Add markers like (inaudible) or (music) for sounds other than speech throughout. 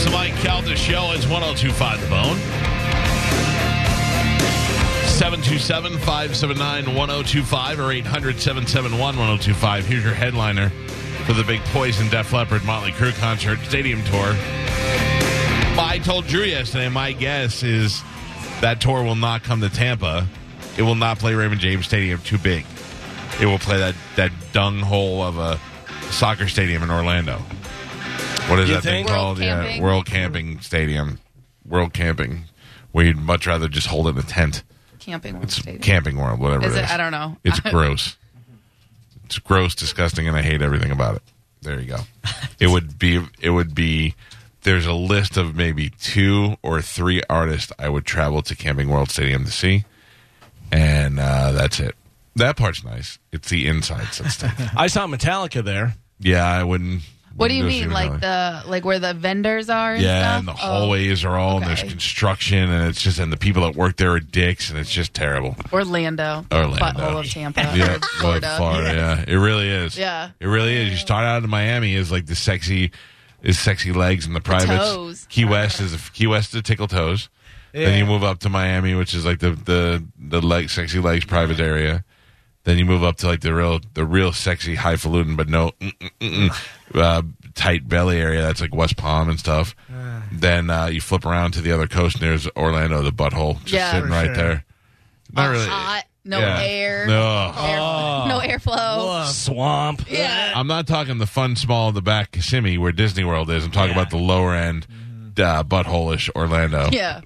It's the Mike Calta Show. It's 1025 The Bone. 727 579 1025 or 800 771 1025. Here's your headliner for the big Poison Def Leppard Motley Crue concert stadium tour. I told Drew yesterday, my guess is that tour will not come to Tampa. It will not play Raymond James Stadium too big. It will play that, that dung hole of a soccer stadium in Orlando. What is You that thing think? called? World Yeah, Camping? World Camping Stadium. World Camping. We'd much rather just hold it in a tent. Camping World It's Stadium. Camping World, whatever Is it it? is. I don't know. It's gross. It's gross, disgusting, and I hate everything about it. There you go. (laughs) It would be. It would be. There's a list of maybe two or three artists I would travel to Camping World Stadium to see, and uh, that's it. That part's nice. It's the insides that's tough. I saw Metallica there. Yeah, I wouldn't. What do you wouldn't go see mean, like the like where the vendors are? And Yeah, stuff? and the Oh. hallways are all, and there's construction, and it's just, and the people that work there are dicks, and it's just terrible. Orlando, Orlando. butthole of Tampa, Yeah, or (laughs) Florida. Florida. Yeah. it really is. Yeah. it really is. You start out in Miami is like the sexy, is sexy legs and the privates. toes. Key West is Key West is tickle toes. Then you move up to Miami, which is like the the the leg sexy legs private area. Then you move up to like the real the real sexy highfalutin, but no mm, mm, mm, mm, uh, tight belly area. That's like West Palm and stuff. then uh, you flip around to the other coast, and there's Orlando, the butthole, just Yeah. sitting For right sure. there. Not All really. hot, no Yeah. air, No. air no airflow. Swamp. Yeah, I'm not talking the fun small of the back Kissimmee where Disney World is. I'm talking Yeah. about the lower end, uh, butthole-ish Orlando. yeah.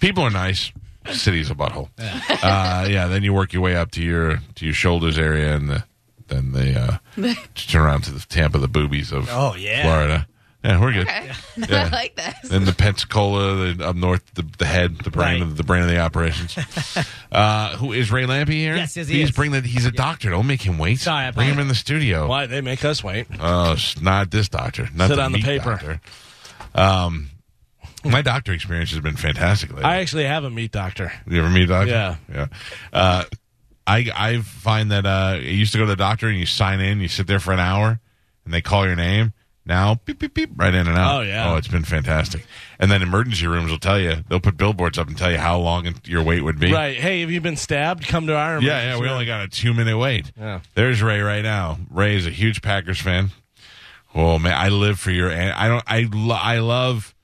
People are nice. City's a butthole. Uh, yeah. Then you work your way up to your to your shoulders area, and the, then the uh, just (laughs) turn around to the Tampa, the boobies of Oh, yeah. Florida. Yeah, we're good. Okay, (laughs) Yeah. I like that. Then the Pensacola, the, up north, the, the head, the brain, Right. of the brain of the operations. (laughs) uh, who is Ray Lampe here? Yes, yes, he Please is. bring the. He's a doctor. Don't make him wait. Sorry, I bring him in the studio. Why they make us wait? Oh, s- not this doctor. Not Sit the on the paper. Doctor. Um, my doctor experience has been fantastic. Lately. I actually have a meat doctor. you ever meet a doctor? Yeah. yeah. Uh, I I find that uh, you used to go to the doctor and you sign in, you sit there for an hour, and they call your name. Now, beep beep beep, right in and out. Oh, yeah. Oh, it's been fantastic. And then emergency rooms will tell you they'll put billboards up and tell you how long your wait would be. Right. Hey, have you been stabbed? Come to our. Yeah, yeah. We only got a two minute wait. Yeah. There's Ray right now. Ray is a huge Packers fan. Oh man, I live for your. I don't. I I love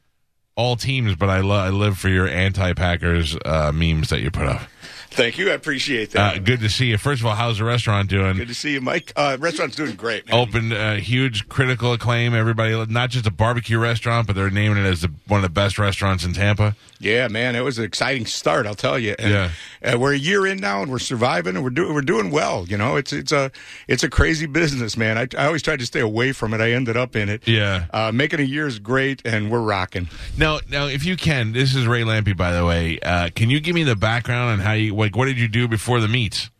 all teams, but I love. I live for your anti-Packers uh, memes that you put up. Thank you. I appreciate that. Uh, good to see you. First of all, how's the restaurant doing? Good to see you, Mike. Uh, restaurant's doing great. Man. Opened uh, huge critical acclaim. Everybody, not just a barbecue restaurant, but they're naming it as the, one of the best restaurants in Tampa. Yeah, man, it was an exciting start. I'll tell you. And, Yeah. uh, we're a year in now, and we're surviving, and we're doing we're doing well. You know, it's it's a it's a crazy business, man. I, I always tried to stay away from it. I ended up in it. Yeah. Uh, making a year is great, and we're rocking. Now, now, if you can, this is Ray Lampe, by the way. Uh, can you give me the background on how you like? What did you do before the meets?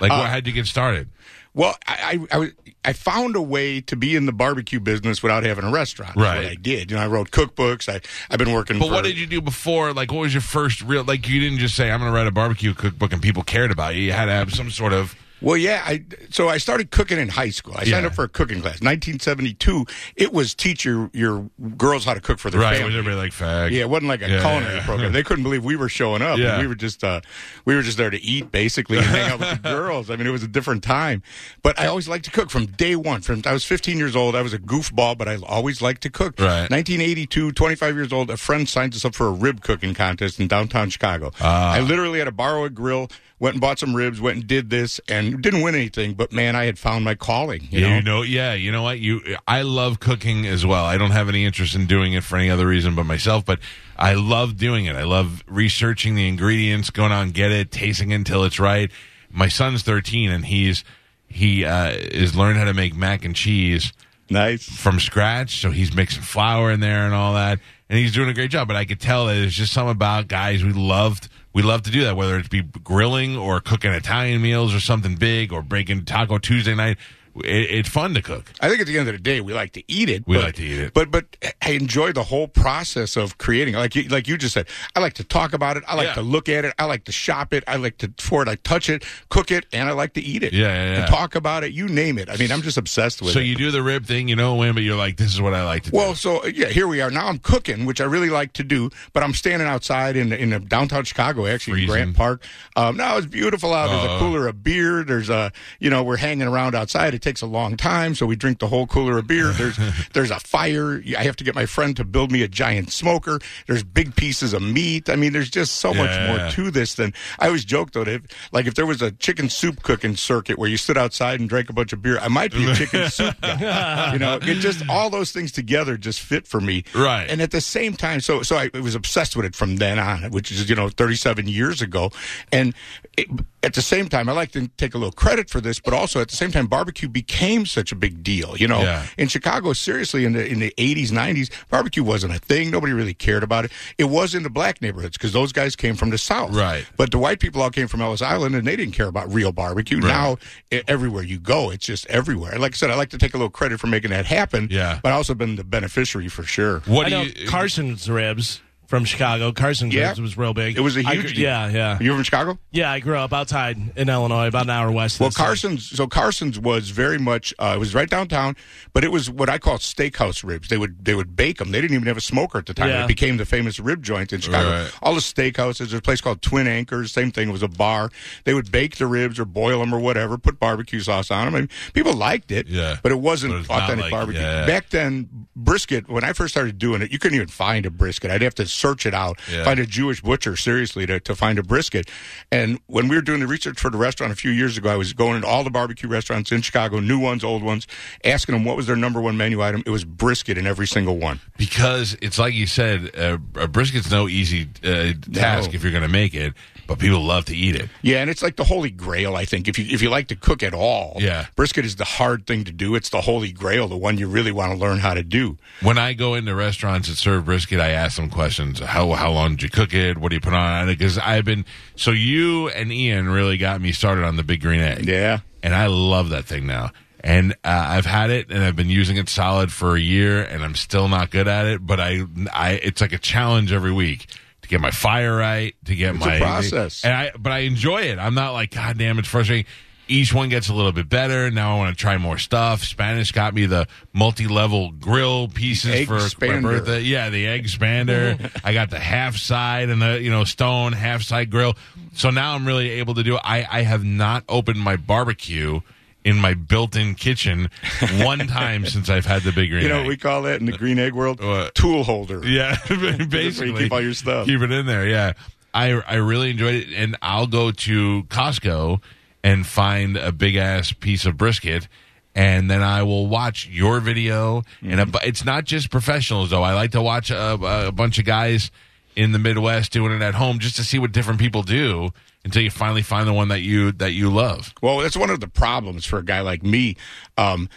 Like, what, uh, how'd you get started? Well, I, I, I, found a way to be in the barbecue business without having a restaurant. Right. what I did. You know, I wrote cookbooks. I I've been working. But for, what did you do before? Like, what was your first real? Like, you didn't just say, "I'm going to write a barbecue cookbook," and people cared about you. You had to have some sort of. Well, yeah. I so I started cooking in high school. I signed Yeah. up for a cooking class. 1972. It was teach your your girls how to cook for their Right? family. Was everybody like fag? Yeah, it wasn't like a Yeah, culinary yeah. program. They couldn't believe we were showing up. Yeah. We were just uh, we were just there to eat basically and hang out with the (laughs) girls. I mean, it was a different time. But I always liked to cook from day one. From I was 15 years old, I was a goofball, but I always liked to cook. Right. 1982, 25 years old, a friend signed us up for a rib cooking contest in downtown Chicago. Ah. I literally had to borrow a grill. Went and bought some ribs. Went and did this, and didn't win anything. But man, I had found my calling. You yeah, know? you know, yeah, you know what? You, I love cooking as well. I don't have any interest in doing it for any other reason but myself, but I love doing it. I love researching the ingredients, going out and get it, tasting it until it's right. My son's 13 and he's he uh, is learning how to make mac and cheese Nice. from scratch. So he's mixing flour in there and all that, and he's doing a great job. But I could tell that there's just something about guys we loved. We love to do that, whether it be grilling or cooking Italian meals or something big or breaking Taco Tuesday night. It, it's fun to cook. I think at the end of the day, we like to eat it. We but, like to eat it. but but I enjoy the whole process of creating. Like you, like you just said, I like to talk about it. I like Yeah. to look at it. I like to shop it. I like to for it. I touch it, cook it, and I like to eat it. Yeah, yeah, yeah. Talk about it. You name it. I mean, I'm just obsessed with it. So it. you do the rib thing, you know, when, but you're like, this is what I like to do. Well, so yeah, here we are. Now I'm cooking, which I really like to do, but I'm standing outside in in downtown Chicago, actually in Freezing. Grant Park. Um, now it's beautiful out. There's Uh. a cooler of beer. There's a you know we're hanging around outside. It takes a long time, so we drink the whole cooler of beer. There's (laughs) there's a fire. I have to get my friend to build me a giant smoker. There's big pieces of meat. I mean, there's just so much Yeah. more to this than I always joke though. That if, like if there was a chicken soup cooking circuit where you stood outside and drank a bunch of beer, I might be a chicken (laughs) soup guy. You know, it just all those things together just fit for me. Right. And at the same time, so so I was obsessed with it from then on, which is you know 37 years ago, and. It, at the same time, I like to take a little credit for this, but also at the same time, barbecue became such a big deal. You know, Yeah. in Chicago, seriously, in the in the 80s, 90s, barbecue wasn't a thing. Nobody really cared about it. It was in the black neighborhoods because those guys came from the south, Right. But the white people all came from Ellis Island, and they didn't care about real barbecue. Now, e- everywhere you go, it's just everywhere. Like I said, I like to take a little credit for making that happen. Yeah. but I also been the beneficiary for sure. what I do know you? Carson's ribs from Chicago. Carson's Yeah. was real big. It was a huge gr- deal. Yeah, yeah, You're from Chicago? yeah. I grew up outside in Illinois, about an hour west. of Well. Carson's so Carson's was very much uh, it was right downtown, but it was what I call steakhouse ribs. They would they would bake them. They didn't even have a smoker at the time. Yeah. It became the famous rib joint in Chicago. Right. All the steakhouses. There's a place called Twin Anchors. Same thing. It was a bar. They would bake the ribs or boil them or whatever. Put barbecue sauce on them. I mean, people liked it. Yeah. but it wasn't But authentic like- barbecue. yeah. Back then, brisket. When I first started doing it, you couldn't even find a brisket. I'd have to search it out, Yeah. find a Jewish butcher seriously to, to find a brisket. And when we were doing the research for the restaurant a few years ago, I was going into all the barbecue restaurants in Chicago, new ones, old ones, asking them what was their number one menu item. It was brisket in every single one. because it's like you said, uh, a brisket's no easy uh, task if you're going to make it, but people love to eat it. Yeah, and it's like the holy grail. I think if you if you like to cook at all, Yeah. brisket is the hard thing to do. It's the holy grail, the one you really want to learn how to do. When I go into restaurants that serve brisket, I ask them questions: how how long did you cook it? What do you put on it? Because I've been so you and Ian really got me started on the big green egg. Yeah. and I love that thing now. And uh, I've had it, and I've been using it solid for a year, and I'm still not good at it. But I, I, it's like a challenge every week get my fire right, to get It's my process. And I, but I enjoy it. I'm not like, God damn, it's frustrating. Each one gets a little bit better. Now I want to try more stuff. Spanish got me the multi-level grill pieces for my birthday. Yeah, the egg expander. (laughs) I got the half side and the you know stone half side grill. So now I'm really able to do it. I I have not opened my barbecue in my built-in kitchen (laughs) one time since I've had the big green. You know egg. what we call that in the green egg world? What? Tool holder. (laughs) Yeah, (laughs) basically keep all your stuff. Keep it in there. Yeah, I I really enjoyed it, and I'll go to Costco and find a big ass piece of brisket. And then I will watch your video, and mm-hmm. a, bu- it's not just professionals though. I like to watch a, a bunch of guys in the Midwest doing it at home just to see what different people do until you finally find the one that you that you love. Well, that's one of the problems for a guy like me. Um,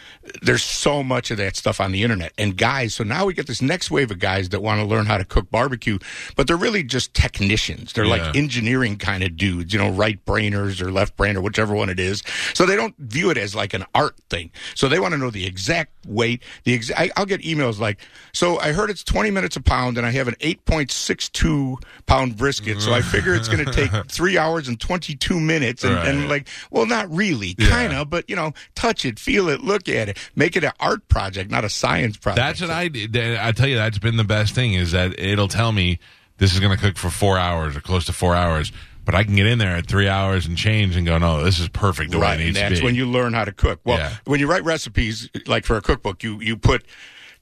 there's so much of that stuff on the internet, and guys. So now we get this next wave of guys that want to learn how to cook barbecue, but they're really just technicians. They're like engineering kind of dudes, you know, right brainers or left brain or whichever one it is. So they don't view it as like an art thing. So they want to know the exact weight. The exa- I, I'll get emails like, "So I heard it's 20 minutes a pound, and I have an 8.62 pound brisket. So I figure it's going to take (laughs) three hours and 22 minutes." And, and like, well, not really, kind of, but you know, touch it, feel it, look at it, make it an art project, not a science project. That's what I did. I tell you, that's been the best thing is that it'll tell me this is going to cook for four hours or close to four hours, but I can get in there at three hours and change and go, no, this is perfect the way right, it and needs that's to be. when you learn how to cook. Well, Yeah. when you write recipes, like for a cookbook, you you put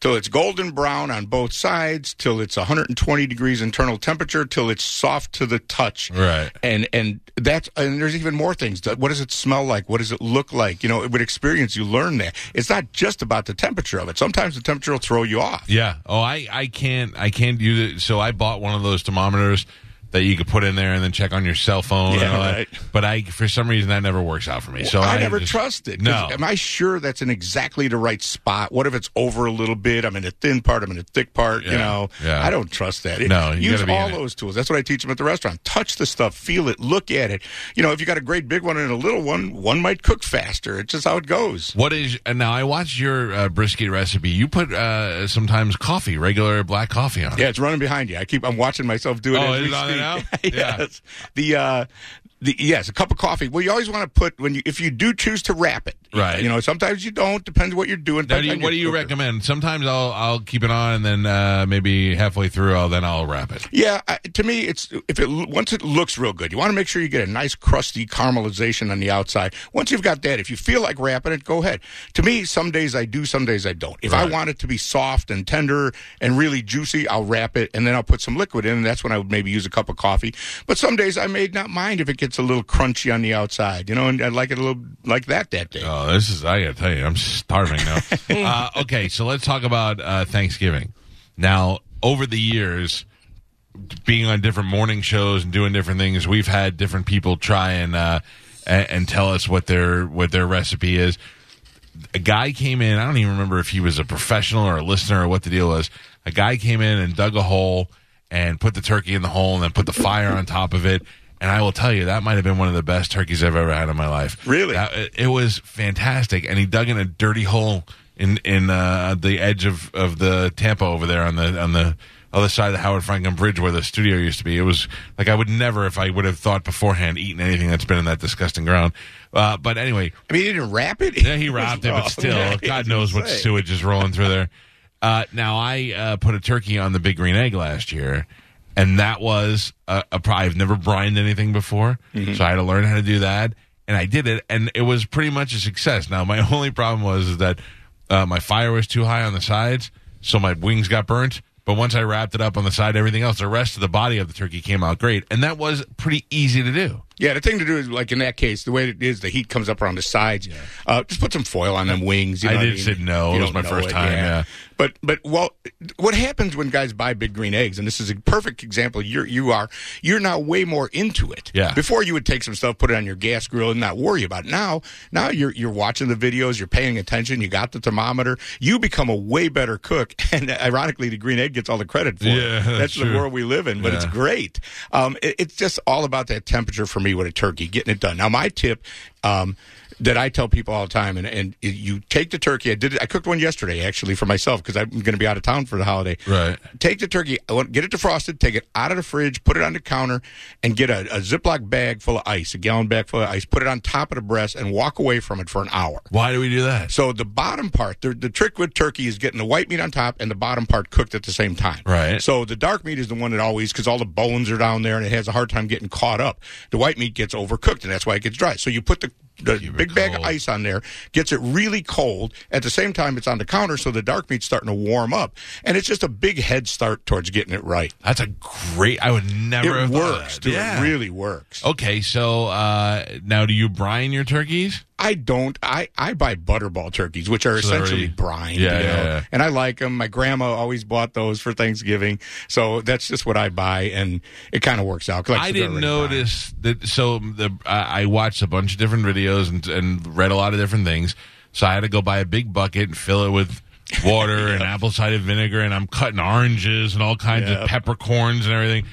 till it's golden brown on both sides, till it's 120 degrees internal temperature, till it's soft to the touch. Right. And and that's and there's even more things. What does it smell like? What does it look like? You know, with experience, you learn that it's not just about the temperature of it. Sometimes the temperature will throw you off. Yeah. Oh, I, I can't I can't use it. So I bought one of those thermometers that you could put in there and then check on your cell phone. Yeah, and all that. right. But I for some reason that never works out for me. So I, I, never just- trust it. No. Am I sure that's in exactly the right spot? What if it's over a little bit? I'm in a thin part. I'm in a thick part. You know, yeah. I don't trust that. It- No, you use all in it. those tools. That's what I teach them at the restaurant. Touch the stuff, feel it, look at it. You know, if you got a great big one and a little one, one might cook faster. It's just how it goes. What is and now? I watched your uh, brisket recipe. You put uh, sometimes coffee, regular black coffee on. it. Yeah, it's running behind you. I keep. I'm watching myself do it. Oh, as is we it on there speak. now? (laughs) Yeah. yes. The uh, the yes, a cup of coffee. Well, you always want to put when you if you do choose to wrap it. Right. You know, sometimes you don't. Depends what you're doing. Do you, what do you cooker. recommend? Sometimes I'll I'll keep it on and then uh, maybe halfway through I'll then I'll wrap it. Yeah, I, to me, it's if it once it looks real good, you want to make sure you get a nice crusty caramelization on the outside. Once you've got that, if you feel like wrapping it, go ahead. To me, some days I do, some days I don't. If I want it to be soft and tender and really juicy, I'll wrap it and then I'll put some liquid in, and that's when I would maybe use a cup of coffee. But some days I may not mind if it gets a little crunchy on the outside, you know, and I like it a little like that that day. Oh, this is I gotta tell you, I'm starving now. (laughs) uh, okay, so let's talk about uh, Thanksgiving. Now, over the years, being on different morning shows and doing different things, we've had different people try and uh, and, and tell us what their what their recipe is. A guy came in. I don't even remember if he was a professional or a listener or what the deal was. A guy came in and dug a hole and put the turkey in the hole and then put the fire on top of it. And I will tell you, that might have been one of the best turkeys I've ever had in my life. Really? That- it, it was fantastic. And he dug in a dirty hole in in uh, the edge of, of the Tampa over there on the on the other side of the Howard Frankland Bridge where the studio used to be. It was like I would never, if I would have thought beforehand, eaten anything that's been in that disgusting ground. Uh, but anyway, I mean, he didn't wrap it. yeah, he wrapped it, (laughs) Oh, but still, okay. God knows what Say. sewage is rolling through there. Uh, now, I uh, put a turkey on the Big Green Egg last year, and that was a, a pro- I've never brined anything before, Mm-hmm. so I had to learn how to do that, and I did it, and it was pretty much a success. Now, my (laughs) only problem was is that uh, my fire was too high on the sides, so my wings got burnt. But once I wrapped it up on the side, everything else, the rest of the body of the turkey came out great, and that was pretty easy to do. Yeah, the thing to do is like in that case, the way it is, the heat comes up around the sides. Uh, just put some foil on them wings. You I know what did mean? said no. You It was my first it, time, yeah. But but well, what happens when guys buy big green eggs? And this is a perfect example. You're you are you're now way more into it. Yeah. Before you would take some stuff, put it on your gas grill, and not worry about it. Now now you're you're watching the videos, you're paying attention, you got the thermometer. You become a way better cook, (laughs) and ironically, the green egg gets all the credit for it. Yeah, that's that's the world we live in. But it's great. Um, it- it's just all about that temperature for me with a turkey, getting it done. Now, my tip um, that I tell people all the time, and, and you take the turkey. I did. I cooked one yesterday actually for myself because I'm going to be out of town for the holiday. Right. Take the turkey. I want get it defrosted. Take it out of the fridge. Put it on the counter, and get a, a Ziploc bag full of ice, a gallon bag full of ice. Put it on top of the breast, and walk away from it for an hour. Why do we do that? So the bottom part, the, the trick with turkey is getting the white meat on top and the bottom part cooked at the same time. Right. So the dark meat is the one that always, because all the bones are down there and it has a hard time getting caught up. The white meat gets overcooked and that's why it gets dry. So you put the, the Keep big bag of ice on there, gets it really cold. At the same time, it's on the counter, so the dark meat's starting to warm up, and it's just a big head start towards getting it right. That's a great. I would never. It have thought works. that. dude. Yeah. It really works. Okay, so uh, now do you brine your turkeys? I don't. I, I buy butterball turkeys, which are So essentially already- brined. Yeah, you know, yeah, yeah. And I like them. My grandma always bought those for Thanksgiving, so that's just what I buy, and it kind of works out. I didn't notice that. So the I I watched a bunch of different videos and and read a lot of different things. So I had to go buy a big bucket and fill it with water (laughs) and apple cider vinegar, and I'm cutting oranges and all kinds Yep. of peppercorns and everything.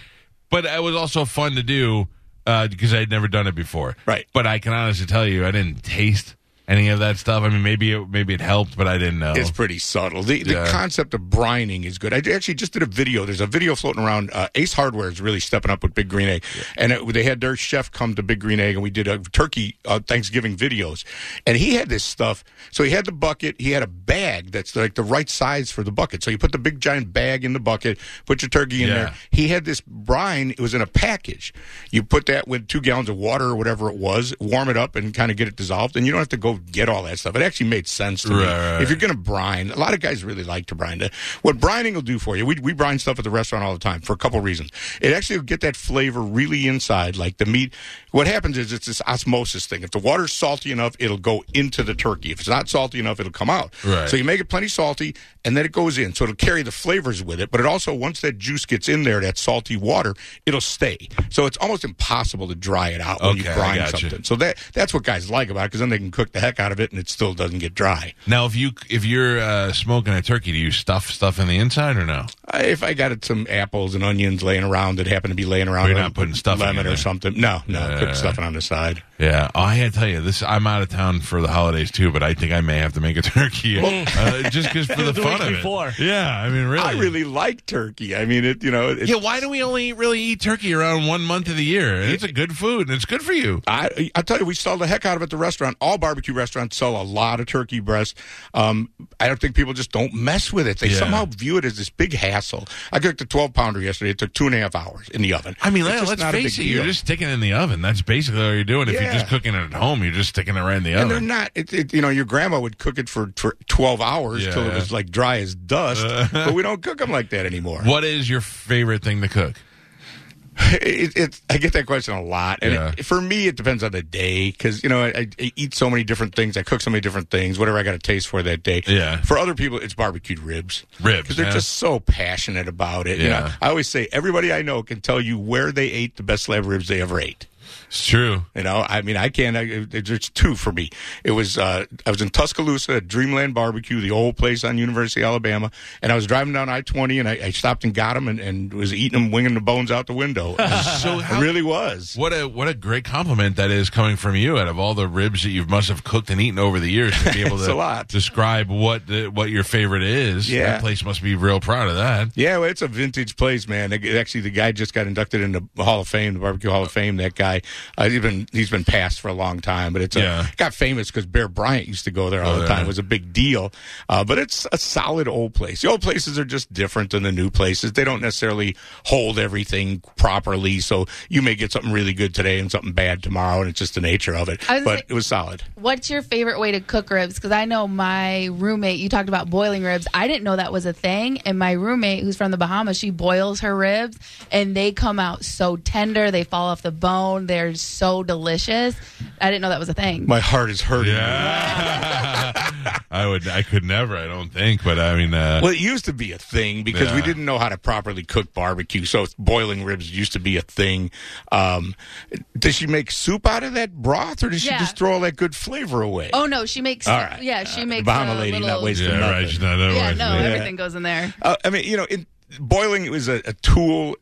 But it was also fun to do uh, because I had never done it before. Right. But I can honestly tell you, I didn't taste any of that stuff. I mean, maybe it, maybe it helped, but I didn't know. It's pretty subtle. The, the concept of brining is good. I actually just did a video. There's a video floating around. Uh, Ace Hardware is really stepping up with Big Green Egg, and it, they had their chef come to Big Green Egg, and we did a turkey uh, Thanksgiving videos. And he had this stuff. So he had the bucket. He had a bag that's like the right size for the bucket. So you put the big giant bag in the bucket, put your turkey in Yeah. there. He had this brine. It was in a package. You put that with two gallons of water or whatever it was, warm it up, and kind of get it dissolved. And you don't have to go get all that stuff. It actually made sense to me. Right, right. If you're going to brine, a lot of guys really like to brine. It. What brining will do for you, we, we brine stuff at the restaurant all the time for a couple reasons. It actually will get that flavor really inside, like the meat. What happens is it's this osmosis thing. If the water's salty enough, it'll go into the turkey. If it's not salty enough, it'll come out. Right. So you make it plenty salty, and then it goes in. So it'll carry the flavors with it. But it also, once that juice gets in there, that salty water, it'll stay. So it's almost impossible to dry it out when Okay, you brine something. So that that's what guys like about it because then they can cook the heck out of it and it still doesn't get dry. Now, if you if you're uh, smoking a turkey, do you stuff stuff in the inside or no? I, if I got some apples and onions laying around that happen to be laying around, You're not putting stuff lemon in or something. No, no, Yeah. put stuffing on the side. Yeah, oh, I gotta tell you, this I'm out of town for the holidays too, but I think I may have to make a (laughs) turkey uh, just because for (laughs) the The fun week of before. it. Yeah, I mean, really, I really like turkey. I mean, it. You know, it, Yeah, why do we only really eat turkey around one month of the year? And It's a good food and it's good for you. I I tell you, we sell the heck out of it at the restaurant. All barbecue restaurants sell a lot of turkey breast. Um, I don't think people just don't mess with it. They Yeah. somehow view it as this big hassle. I cooked a twelve pounder yesterday. It took two and a half hours in the oven. I mean, It's let's face big it, you're just sticking it in the oven. That's basically all you're doing. If you're just cooking it at home, you're just sticking it right in the oven. And they're not. It, it, you know, your grandma would cook it for, for twelve hours till it Yeah. was like dry as dust. (laughs) but we don't cook them like that anymore. What is your favorite thing to cook? (laughs) It, it, I get that question a lot, and Yeah. it, for me, it depends on the day because you know I, I eat so many different things, I cook so many different things, whatever I got a taste for that day. Yeah. For other people, it's barbecued ribs. Ribs, because they're yeah. just so passionate about it. You Yeah. know, I always say everybody I know can tell you where they ate the best slab ribs they ever ate. It's true. You know, I mean, I can't. I, it- there's two for me. It was uh, I was in Tuscaloosa at Dreamland Barbecue, the old place on University of Alabama, and I was driving down I-20, and I, I stopped and got them, and, and was eating them, winging the bones out the window. (laughs) So it really was. What a what a great compliment that is coming from you. Out of all the ribs that you must have cooked and eaten over the years, to be (laughs) able to describe what the, what your favorite is. Yeah. that place must be real proud of that. Yeah, well, it's a vintage place, man. Actually, the guy just got inducted into the Hall of Fame, the Barbecue Hall of Fame. That guy, uh, he's been he's been passed for a long time, but it's a, Yeah. got famous because Bear Bryant used to go there all Oh, the yeah. time. It was a big deal. Uh, but it's a solid old place. The old places are just different than the new places. They don't necessarily hold everything properly, so you may get something really good today and something bad tomorrow, and it's just the nature of it. But gonna say- it was solid. What's your favorite way to cook ribs? Because I know my roommate, you talked about boiling ribs. I didn't know that was a thing. And my roommate, who's from the Bahamas, she boils her ribs and they come out so tender. They fall off the bone. They're so delicious. I didn't know that was a thing. My heart is hurting. Yeah, I would. I could never. I don't think. But I mean, uh, Well, it used to be a thing because we didn't know how to properly cook barbecue. So boiling ribs used to be a thing. Um, does she make soup out of that broth, or does she just throw all that good flavor away? Oh, no. She makes, All right. yeah, she Uh, makes Bahama a lady, not wasting yeah, nothing. right. She's not Yeah, no, yeah. everything goes in there. Uh, I mean, you know, it, boiling is a, a tool.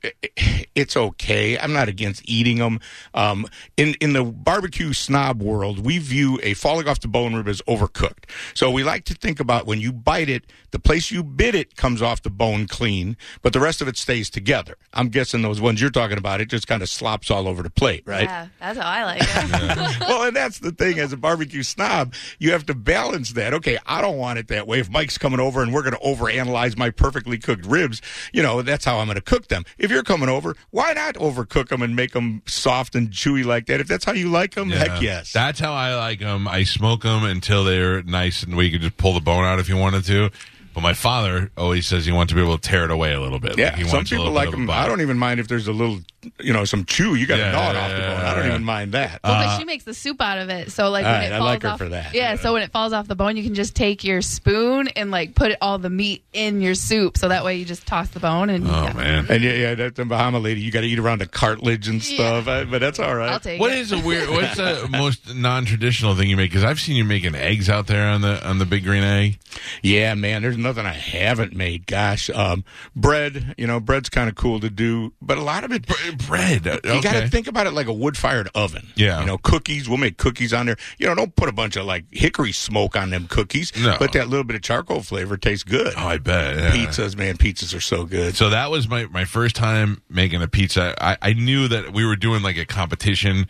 It's okay. I'm not against eating them. Um, in in the barbecue snob world, we view a falling off the bone rib as overcooked. So we like to think about when you bite it, the place you bit it comes off the bone clean, but the rest of it stays together. I'm guessing those ones you're talking about, it just kind of slops all over the plate, right? Yeah, that's how I like (laughs) it. well, and that's the thing as a barbecue snob, you have to balance that. Okay, I don't want it that way. If Mike's coming over and we're going to overanalyze my perfectly cooked ribs, you know, that's how I'm going to cook them. If you're coming over, why not overcook them and make them soft and chewy like that? If that's how you like them, heck yes. That's how I like them. I smoke them until they're nice and we you can just pull the bone out if you wanted to. But my father always says he wants to be able to tear it away a little bit. yeah, Like, he some wants people little like bit of a them. I don't even mind if there's a little, you know, some chew. You got to Yeah, gnaw it yeah, off the yeah, bone. I don't yeah. even mind that. Well, but uh, she makes the soup out of it. So like when right, it I falls like her off, for that. Yeah, so when it falls off the bone, you can just take your spoon and like put all the meat in your soup. So that way you just toss the bone and Oh yeah. man. and yeah, yeah, that the Bahama lady, you got to eat around the cartilage and Yeah. stuff. I- but that's all right. I'll take What it. is a weird? What's the most non-traditional thing you make? Because I've seen you making eggs out there on the on the big green egg. Yeah, man, there's nothing I haven't made. Gosh, um, bread, you know, bread's kind of cool to do, but a lot of it, Bre- bread. you got to think about it like a wood-fired oven. Yeah. you know, cookies. We'll make cookies on there. You know, don't put a bunch of like hickory smoke on them cookies. No. but that little bit of charcoal flavor tastes good. Oh, I bet. yeah. Pizzas, man, pizzas are so good. So that was my, my first time making a pizza. I, I knew that we were doing like a competition.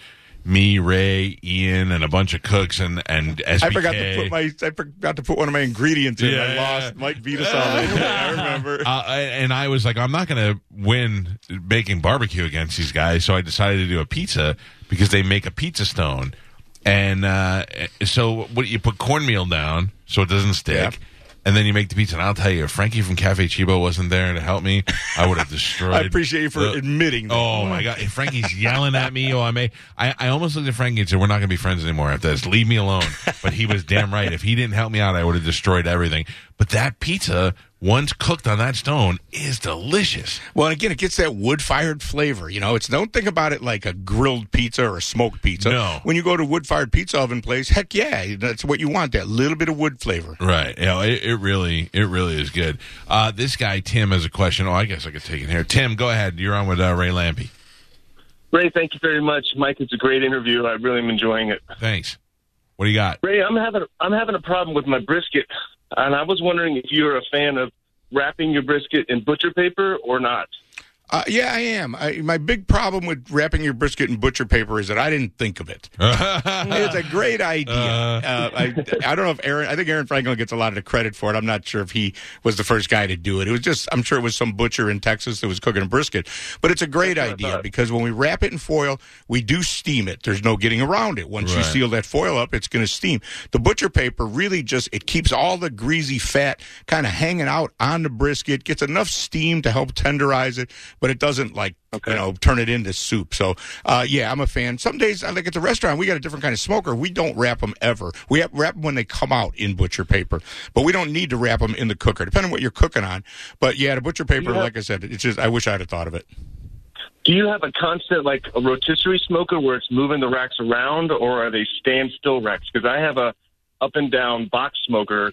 Me, Ray, Ian, and a bunch of cooks, and and SBK. I forgot to put my I forgot to put one of my ingredients in. I Yeah. lost. Mike beat us all. I remember. Uh, and I was like, I'm not going to win making barbecue against these guys. So I decided to do a pizza because they make a pizza stone. and uh, so what you put cornmeal down so it doesn't stick. Yeah. And then you make the pizza. And I'll tell you, if Frankie from Cafe Chibo wasn't there to help me, I would have destroyed. (laughs) I appreciate you for the- admitting that. Oh my god! If Frankie's yelling at me, oh, I may. I, I almost looked at Frankie and said, "We're not going to be friends anymore after this. Leave me alone." But he was damn right. If he didn't help me out, I would have destroyed everything. But that pizza, once cooked on that stone, is delicious. Well, and again, it gets that wood-fired flavor. You know, it's don't think about it like a grilled pizza or a smoked pizza. No. When you go to a wood-fired pizza oven place, heck yeah, that's what you want. That little bit of wood flavor. Right. You know, it, it really, it really is good. Uh, this guy Tim has a question. Oh, I guess I could take it here. Tim, go ahead. You're on with uh, Ray Lampe. Ray, thank you very much, Mike. It's a great interview. I really am enjoying it. Thanks. What do you got? Ray, I'm having I'm having a problem with my brisket, and I was wondering if you're a fan of wrapping your brisket in butcher paper or not. Uh, yeah, I am. I, my big problem with wrapping your brisket in butcher paper is that I didn't think of it. (laughs) it's a great idea. Uh, I, I don't know if Aaron. I think Aaron Franklin gets a lot of the credit for it. I'm not sure if he was the first guy to do it. It was just. I'm sure it was some butcher in Texas that was cooking a brisket. But it's a great That's what I idea because when we wrap it in foil, we do steam it. There's no getting around it. Once you seal that foil up, it's going to steam. The butcher paper really just it keeps all the greasy fat kind of hanging out on the brisket. Gets enough steam to help tenderize it, but it doesn't like Okay. you know turn it into soup. So uh, yeah, I'm a fan. Some days, I like at the restaurant, we got a different kind of smoker. We don't wrap them ever. We wrap them when they come out in butcher paper, but we don't need to wrap them in the cooker, depending on what you're cooking on. But yeah, the butcher paper, Yeah. like I said, it's just I wish I'd have thought of it. Do you have a constant like a rotisserie smoker where it's moving the racks around, or are they standstill racks? Because I have a up and down box smoker,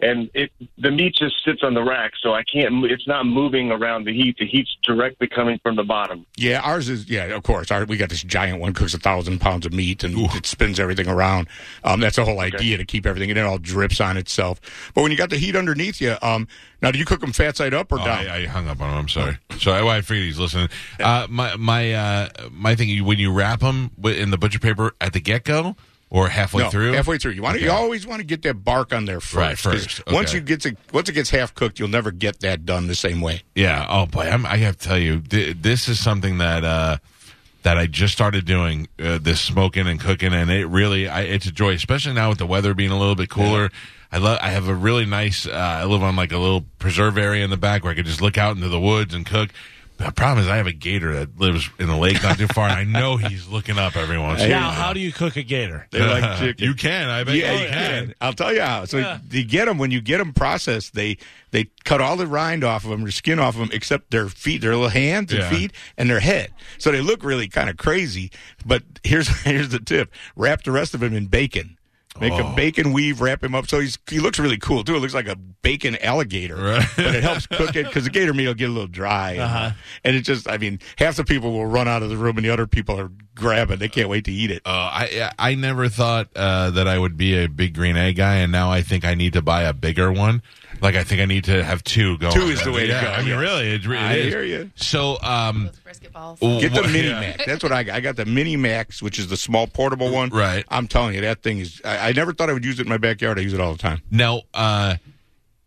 and it the meat just sits on the rack, so I can't. It's not moving around the heat. The heat's directly coming from the bottom. Yeah, ours is yeah, of course. Our, we got this giant one cooks a thousand pounds of meat and it spins everything around. Um, that's the whole idea to keep everything and it all drips on itself. But when you got the heat underneath you, um, now do you cook them fat side up or Oh, down? I, I hung up on him. I'm sorry. So I, I figured he's listening. Uh, my my uh, my thing when you wrap them in the butcher paper at the get go or halfway no, through. halfway through. You want to, you always want to get that bark on there first. Right, first. Once you get to once it gets half cooked, you'll never get that done the same way. Yeah. Oh boy, I'm, I have to tell you, th- this is something that uh, that I just started doing. Uh, this smoking and cooking, and it really, I, it's a joy, especially now with the weather being a little bit cooler. I love. I have a really nice. Uh, I live on like a little preserve area in the back where I could just look out into the woods and cook. The problem is, I have a gator that lives in the lake not too far, and I know (laughs) he's looking up every once in a Now, while. how do you cook a gator? They like (laughs) chicken. You can. I bet Yeah, you you can. can. I'll tell you how. So Yeah. you get them when you get them processed. They they cut all the rind off of them, or skin off of them, except their feet, their little hands and Yeah. feet, and their head. So they look really kind of crazy. But here's (laughs) here's the tip: wrap the rest of them in bacon. Make Oh. a bacon weave, wrap him up so he's he looks really cool too. It looks like a bacon alligator, Right. but it helps cook it because the gator meat will get a little dry, and, Uh-huh. and it just I mean half the people will run out of the room and the other people are grabbing. They can't wait to eat it. Uh, I I never thought uh, that I would be a big green egg guy, and now I think I need to buy a bigger one. Like I think I need to have two going. Two is the way to go, I mean, yeah. really, it, it I is. hear you. So, um, brisket balls. Get the Mini yeah. Mac. That's what I got. I got the Mini Max, which is the small portable one. Right. I'm telling you, that thing is. I, I never thought I would use it in my backyard. I use it all the time. Now, uh,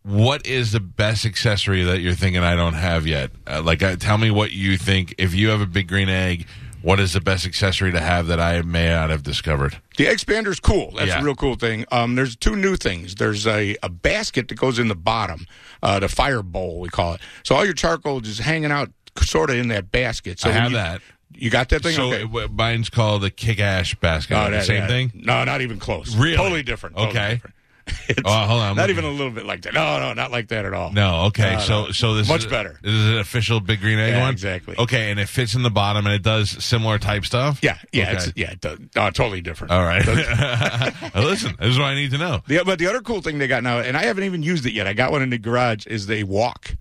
what is the best accessory that you're thinking I don't have yet? Uh, like, uh, tell me what you think. If you have a big green egg, what is the best accessory to have that I may not have discovered? The expander's cool. That's Yeah. a real cool thing. Um, there's two new things. There's a, a basket that goes in the bottom, uh, the fire bowl we call it. So all your charcoal is hanging out sort of in that basket. So I have you- that. You got that thing? So okay. it- mine's called the kick ash basket. No, that- same that- thing. No, not even close. Really? Totally different. Totally Okay. different. (laughs) It's Oh, hold on, Not even a little bit like that. No, no, not like that at all. No, okay. No, so no. so this Much is, better. This is an official big green egg Yeah, one. exactly. Okay, and it fits in the bottom, and it does similar type stuff. Yeah, yeah, Okay. it's, yeah. It does, no, totally different. All right. (laughs) Listen, this is what I need to know. The, but the other cool thing they got now, and I haven't even used it yet. I got one in the garage. Is they wok.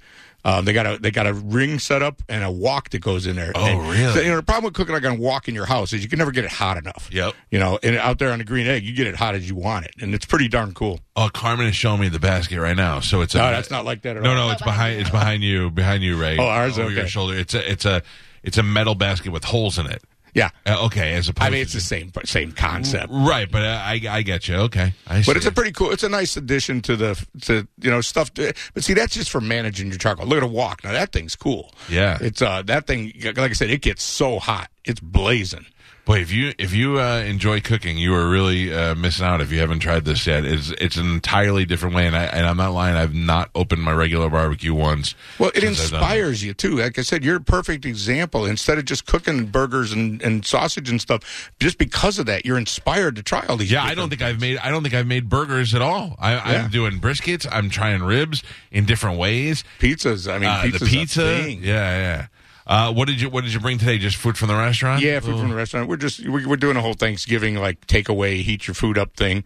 Um, they got a they got a ring set up and a wok that goes in there. Oh, And really? So, you know, the problem with cooking like on a wok in your house is you can never get it hot enough. Yep. You know, and out there on the green egg, you get it hot as you want it, and it's pretty darn cool. Oh, Carmen is showing me the basket right now. So it's a, No, that's not like that at No, all. no, it's behind. It's behind you. Behind you, Ray. Oh, ours? over your shoulder. It's a. It's a. It's a metal basket with holes in it. Yeah. Uh, okay, as opposed. I mean, it's to the same same concept. right, but uh, I I get you. Okay, I see. But it's a pretty cool. It's a nice addition to the to you know stuff. To, but see, that's just for managing your charcoal. Look at a wok. Now that thing's cool. Yeah. It's uh that thing. Like I said, it gets so hot. It's blazing. Boy, if you if you uh, enjoy cooking, you are really uh, missing out if you haven't tried this yet. It's it's an entirely different way, and I and I'm not lying. I've not opened my regular barbecue once. Well, it since I've done inspires you too. Like I said, you're a perfect example. Instead of just cooking burgers and, and sausage and stuff, just because of that, you're inspired to try all these. Yeah, I don't think I've made. I don't think I've made burgers at all. I, Yeah. I'm doing briskets. I'm trying ribs in different ways. pizzas. I mean, Uh, pizza's the pizza. thing. Yeah, yeah. Uh, what did you What did you bring today? Just food from the restaurant? Yeah, food from the restaurant. We're just we- we're doing a whole Thanksgiving like takeaway, heat your food up thing.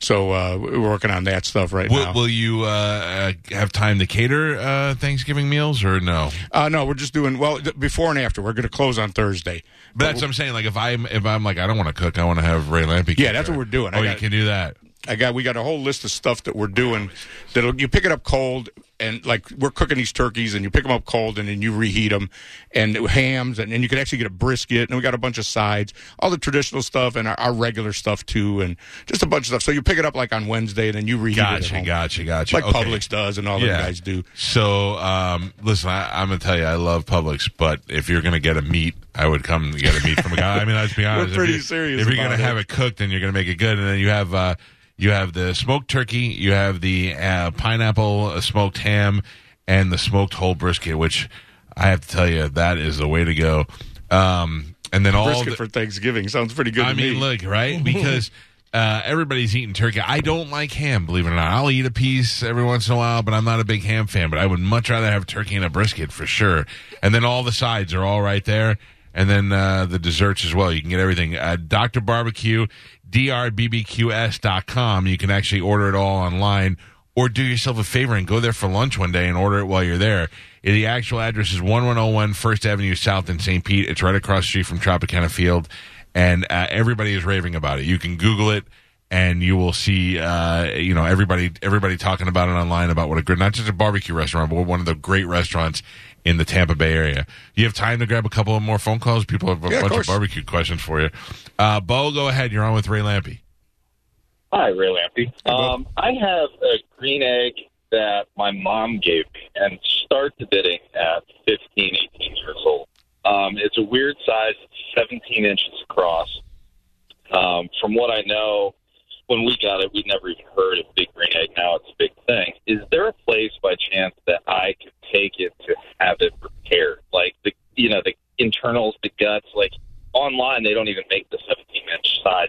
So uh, we're working on that stuff right Will, now. will you uh, uh, have time to cater uh, Thanksgiving meals or no? uh, no, we're just doing well th- before and after. We're going to close on Thursday. But that's what I'm saying. Like if I'm if I'm like I don't want to cook, I want to have Ray Lampe. Yeah, that's what we're doing. Oh, I you can do that. I got we got a whole list of stuff that we're doing. That you pick it up cold and like we're cooking these turkeys and you pick them up cold and then you reheat them and hams and, and you can actually get a brisket and we got a bunch of sides, all the traditional stuff and our, our regular stuff too and just a bunch of stuff. So you pick it up like on Wednesday and then you reheat it. Gotcha, gotcha, gotcha. Like Okay. Publix does and all the guys do. So, um, listen, I, I'm gonna tell you, I love Publix, but if you're gonna get a meat, I would come and get a meat from a guy. I mean, let's be honest. pretty if you- serious If you're gonna it. have it cooked, and you're gonna make it good, and then you have uh, you have the smoked turkey, you have the uh, pineapple uh, smoked ham, and the smoked whole brisket, which I have to tell you, that is the way to go. Um, and then all Brisket the, for Thanksgiving sounds pretty good I to mean, me. look, right? (laughs) Because uh, everybody's eating turkey. I don't like ham, believe it or not. I'll eat a piece every once in a while, but I'm not a big ham fan. But I would much rather have turkey and a brisket for sure. And then all the sides are all right there. And then uh, the desserts as well. You can get everything. Uh, Dr. Barbecue, drbbqs.com. You can actually order it all online or do yourself a favor and go there for lunch one day and order it while you're there. The actual address is 1101 First Avenue South in St. Pete. It's right across the street from Tropicana Field, and uh, everybody is raving about it. You can Google it, and you will see, uh, you know, everybody everybody talking about it online about what a great, not just a barbecue restaurant, but one of the great restaurants in the Tampa Bay area. You have time to grab a couple of more phone calls. People have a Yeah, bunch of course. barbecue questions for you. Uh, Bo, go ahead. You're on with Ray Lampe. Hi, Ray Lampe. Um, I have a green egg that my mom gave me and start the bidding at 15, 18 years old. Um, it's a weird size, it's 17 inches across. Um, from what I know, when we got it, we'd never even heard of big green egg. Now it's a big thing. Is there a place by chance that I could take it to have it repaired? Like the, you know, the internals, the guts. Like they don't even make the 17 inch size.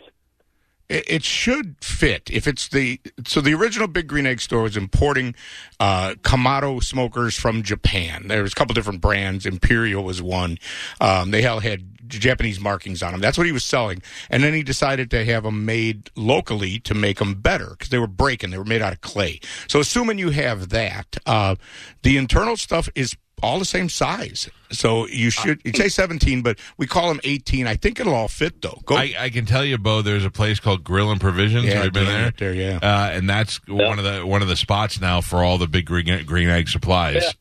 It, it should fit if it's the so the original Big Green Egg store was importing uh, Kamado smokers from Japan. There was a couple different brands. Imperial was one. Um, they all had Japanese markings on them. That's what he was selling, and then he decided to have them made locally to make them better because they were breaking. They were made out of clay. So assuming you have that, uh, the internal stuff is all the same size. So you should you say 17, but we call them 18. I think it'll all fit though. Go I, I can tell you, Bo. There's a place called Grill and Provisions. Yeah, Have you been there? it, there, yeah. Uh, and that's one of the one of the spots now for all the big green, green egg supplies. Yeah.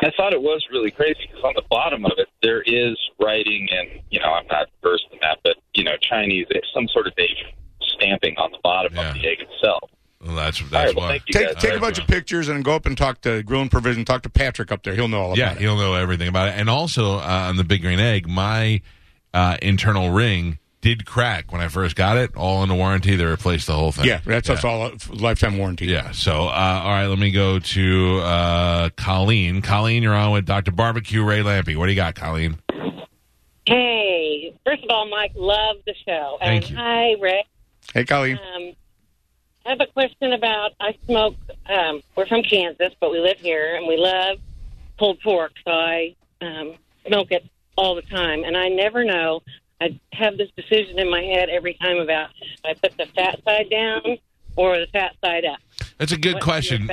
I thought it was really crazy because on the bottom of it there is writing, and you know I'm not versed in that, but you know Chinese, there's some sort of Asian stamping on the bottom Yeah. of the egg itself. Well, that's that's right, well, why. thank Take, guys. take a bunch of pictures and go up and talk to Grill and Provision. Talk to Patrick up there. He'll know all Yeah, about it. he'll know everything about it. And also uh, on the big green egg, my uh, internal ring did crack when I first got it. All in under warranty. They replaced the whole thing. Yeah, that's, that's all uh, lifetime warranty. Yeah. So, uh, all right, let me go to uh, Colleen. Colleen, you're on with Dr. Barbecue Ray Lampe. What do you got, Colleen? Hey, first of all, Mike, love the show. Thank and you. hi, Rick. Hey, Colleen. Um, I have a question about I smoke. Um, we're from Kansas, but we live here, and we love pulled pork, so I um, smoke it all the time. And I never know. I have this decision in my head every time about I put the fat side down or the fat side up. That's a good question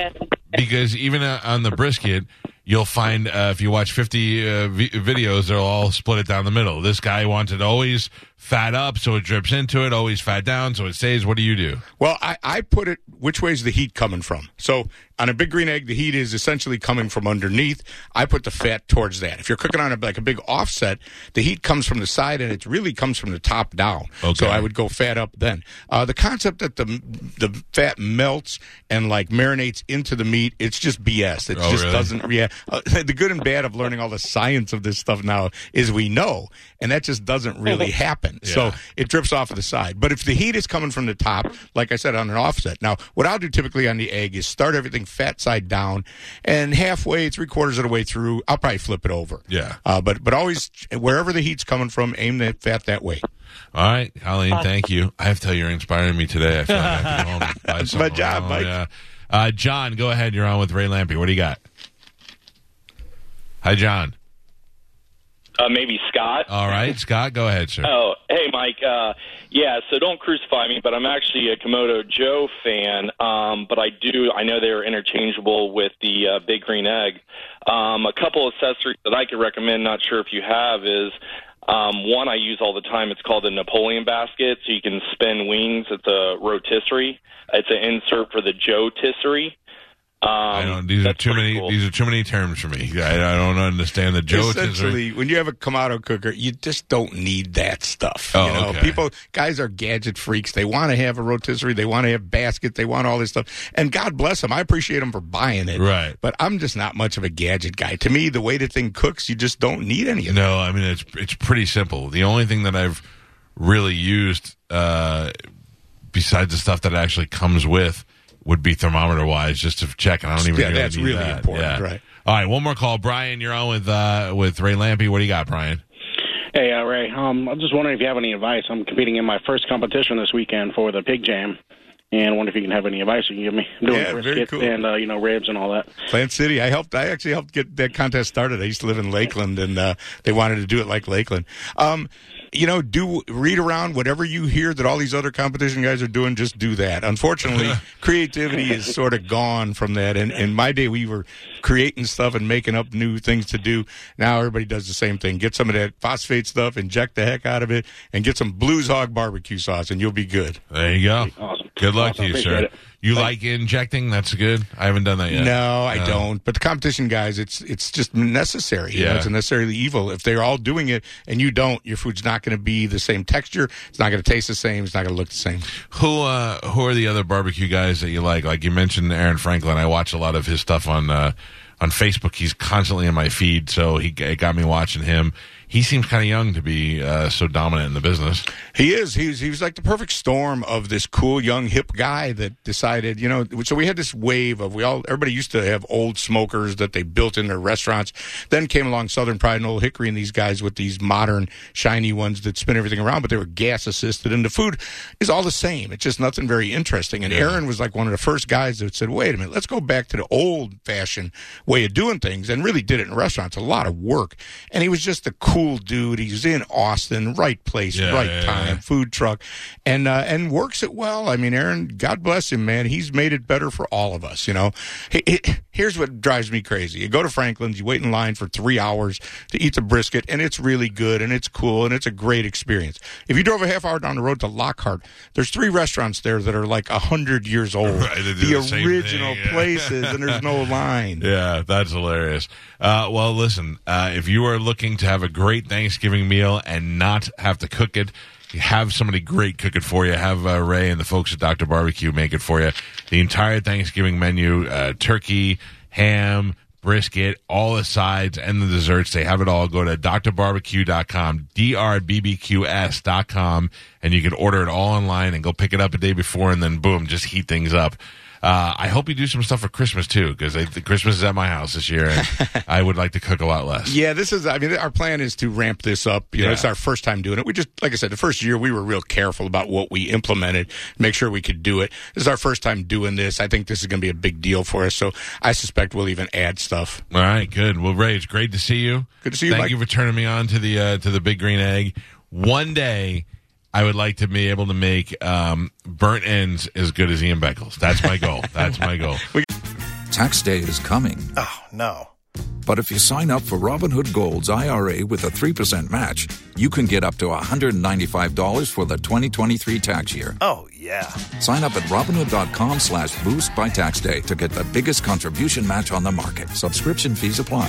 because even uh, on the brisket, you'll find uh, if you watch 50 uh, v- videos, they'll all split it down the middle. This guy wants it always fat up so it drips into it, always fat down so it stays. What do you do? Well, I, I put it which way is the heat coming from? So on a big green egg, the heat is essentially coming from underneath. I put the fat towards that. If you're cooking on a, like a big offset, the heat comes from the side and it really comes from the top down. Okay. So I would go fat up then. Uh, the concept that the the fat melts and like marinates into the meat, it's just BS. It Oh, just really? doesn't. Yeah, uh, (laughs) the good and bad of learning all the science of this stuff now is we know, and that just doesn't really happen. Happen. So it drips off of the side. But if the heat is coming from the top, like I said, on an offset. Now, what I'll do typically on the egg is start everything fat side down, and halfway, three quarters of the way through, I'll probably flip it over. Yeah. Uh, but but always wherever the heat's coming from, aim that fat that way. All right, Colleen, thank you. I have to tell you, you're inspiring me today. I feel like I have to go home (laughs) That's my job, Oh, Mike. Yeah. Uh, John, go ahead. You're on with Ray Lampe. What do you got? Hi, John. Uh, maybe Scott. All right, (laughs) Scott, go ahead, sir. Oh, hey, Mike. Uh, yeah, so don't crucify me, but I'm actually a Kamado Joe fan. Um, but I do, I know they're interchangeable with the uh, Big Green Egg. Um, a couple accessories that I could recommend, not sure if you have, is um, one I use all the time. It's called the Napoleon basket, so you can spin wings. It's a rotisserie. It's an insert for the JoeTisserie. Um, I don't. These are too many. cool. These are too many terms for me. I, I don't understand the Joe. Essentially, when you have a Kamado cooker, you just don't need that stuff. Oh, you know, okay. people, guys are gadget freaks. They want to have a rotisserie. They want to have baskets. They want all this stuff. And God bless them. I appreciate them for buying it. Right. But I'm just not much of a gadget guy. To me, the way the thing cooks, you just don't need any of it. No, I mean it's it's pretty simple. The only thing that I've really used, uh, besides the stuff that actually comes with, would be thermometer wise, just to check. And I don't even. Yeah, really that's really that. important, yeah. right? All right, one more call, Brian. You're on with uh, with Ray Lampe. What do you got, Brian? Hey, uh, Ray. Um, I'm just wondering if you have any advice. I'm competing in my first competition this weekend for the Pig Jam, and I wonder if you can have any advice you can give me. I'm (laughs) doing Yeah, very brisket cool. and uh, you know ribs and all that. Plant City. I helped. I actually helped get that contest started. I used to live in Lakeland, and uh, they wanted to do it like Lakeland. Um, you know, do read around whatever you hear that all these other competition guys are doing. Just do that. Unfortunately, (laughs) creativity is sort of gone from that. And in my day, we were creating stuff and making up new things to do. Now everybody does the same thing. Get some of that phosphate stuff, inject the heck out of it, and get some Blues Hog barbecue sauce, and you'll be good. There you go. Awesome. Good luck to you, sir. it. You like injecting? That's good. I haven't done that yet. No, I don't. But the competition guys, it's it's just necessary. You know, Yeah. it's necessarily evil. If they're all doing it and you don't, your food's not going to be the same texture. It's not going to taste the same. It's not going to look the same. Who uh, who are the other barbecue guys that you like? Like you mentioned, Aaron Franklin. I watch a lot of his stuff on uh, on Facebook. He's constantly in my feed, so he it got me watching him. He seems kind of young to be uh, so dominant in the business. He is. He was, he was like the perfect storm of this cool, young, hip guy that decided, you know. So we had this wave of we all. Everybody used to have old smokers that they built in their restaurants. Then came along Southern Pride and Old Hickory and these guys with these modern, shiny ones that spin everything around, but they were gas assisted, and the food is all the same. It's just nothing very interesting. And Aaron was like one of the first guys that said, "Wait a minute, let's go back to the old fashioned way of doing things," and really did it in restaurants. A lot of work, and he was just a cool dude. He's in Austin, right place, Yeah, right yeah, time yeah. food truck, and uh, and works it well. I mean, Aaron, God bless him, man. He's made it better for all of us. You know, He- he- here's what drives me crazy: you go to Franklin's, you wait in line for three hours to eat the brisket, and it's really good, and it's cool, and it's a great experience. If you drove a half hour down the road to Lockhart, there's three restaurants there that are like a hundred years old, (laughs) Right, the the original thing, places, and there's no (laughs) line. Yeah, that's hilarious. Uh, well, listen, uh, if you are looking to have a great Thanksgiving meal and not have to cook it, have somebody great cook it for you. Have uh, Ray and the folks at Dr. Barbecue make it for you. The entire Thanksgiving menu, uh, turkey, ham, brisket, all the sides and the desserts. They have it all. Go to drbarbecue.com, D-R-B-B-Q-S.com, and you can order it all online and go pick it up a day before and then boom, just heat things up. Uh, I hope you do some stuff for Christmas too, because Christmas is at my house this year, and (laughs) I would like to cook a lot less. Yeah, this is. I mean, our plan is to ramp this up. You know, Yeah. it's our first time doing it. We just, like I said, the first year we were real careful about what we implemented, make sure we could do it. This is our first time doing this. I think this is going to be a big deal for us. So I suspect we'll even add stuff. All right, good. Well, Ray, it's great to see you. Good to see you, Thank Mike. you for turning me on to the uh, to the Big Green Egg. One day, I would like to be able to make um, burnt ends as good as Ian Beckles. That's my goal. (laughs) That's my goal. Tax day is coming. Oh, no. But if you sign up for Robinhood Gold's IRA with a 3% match, you can get up to $195 for the 2023 tax year. Oh, yeah. Sign up at Robinhood.com slash boost by tax day to get the biggest contribution match on the market. Subscription fees apply.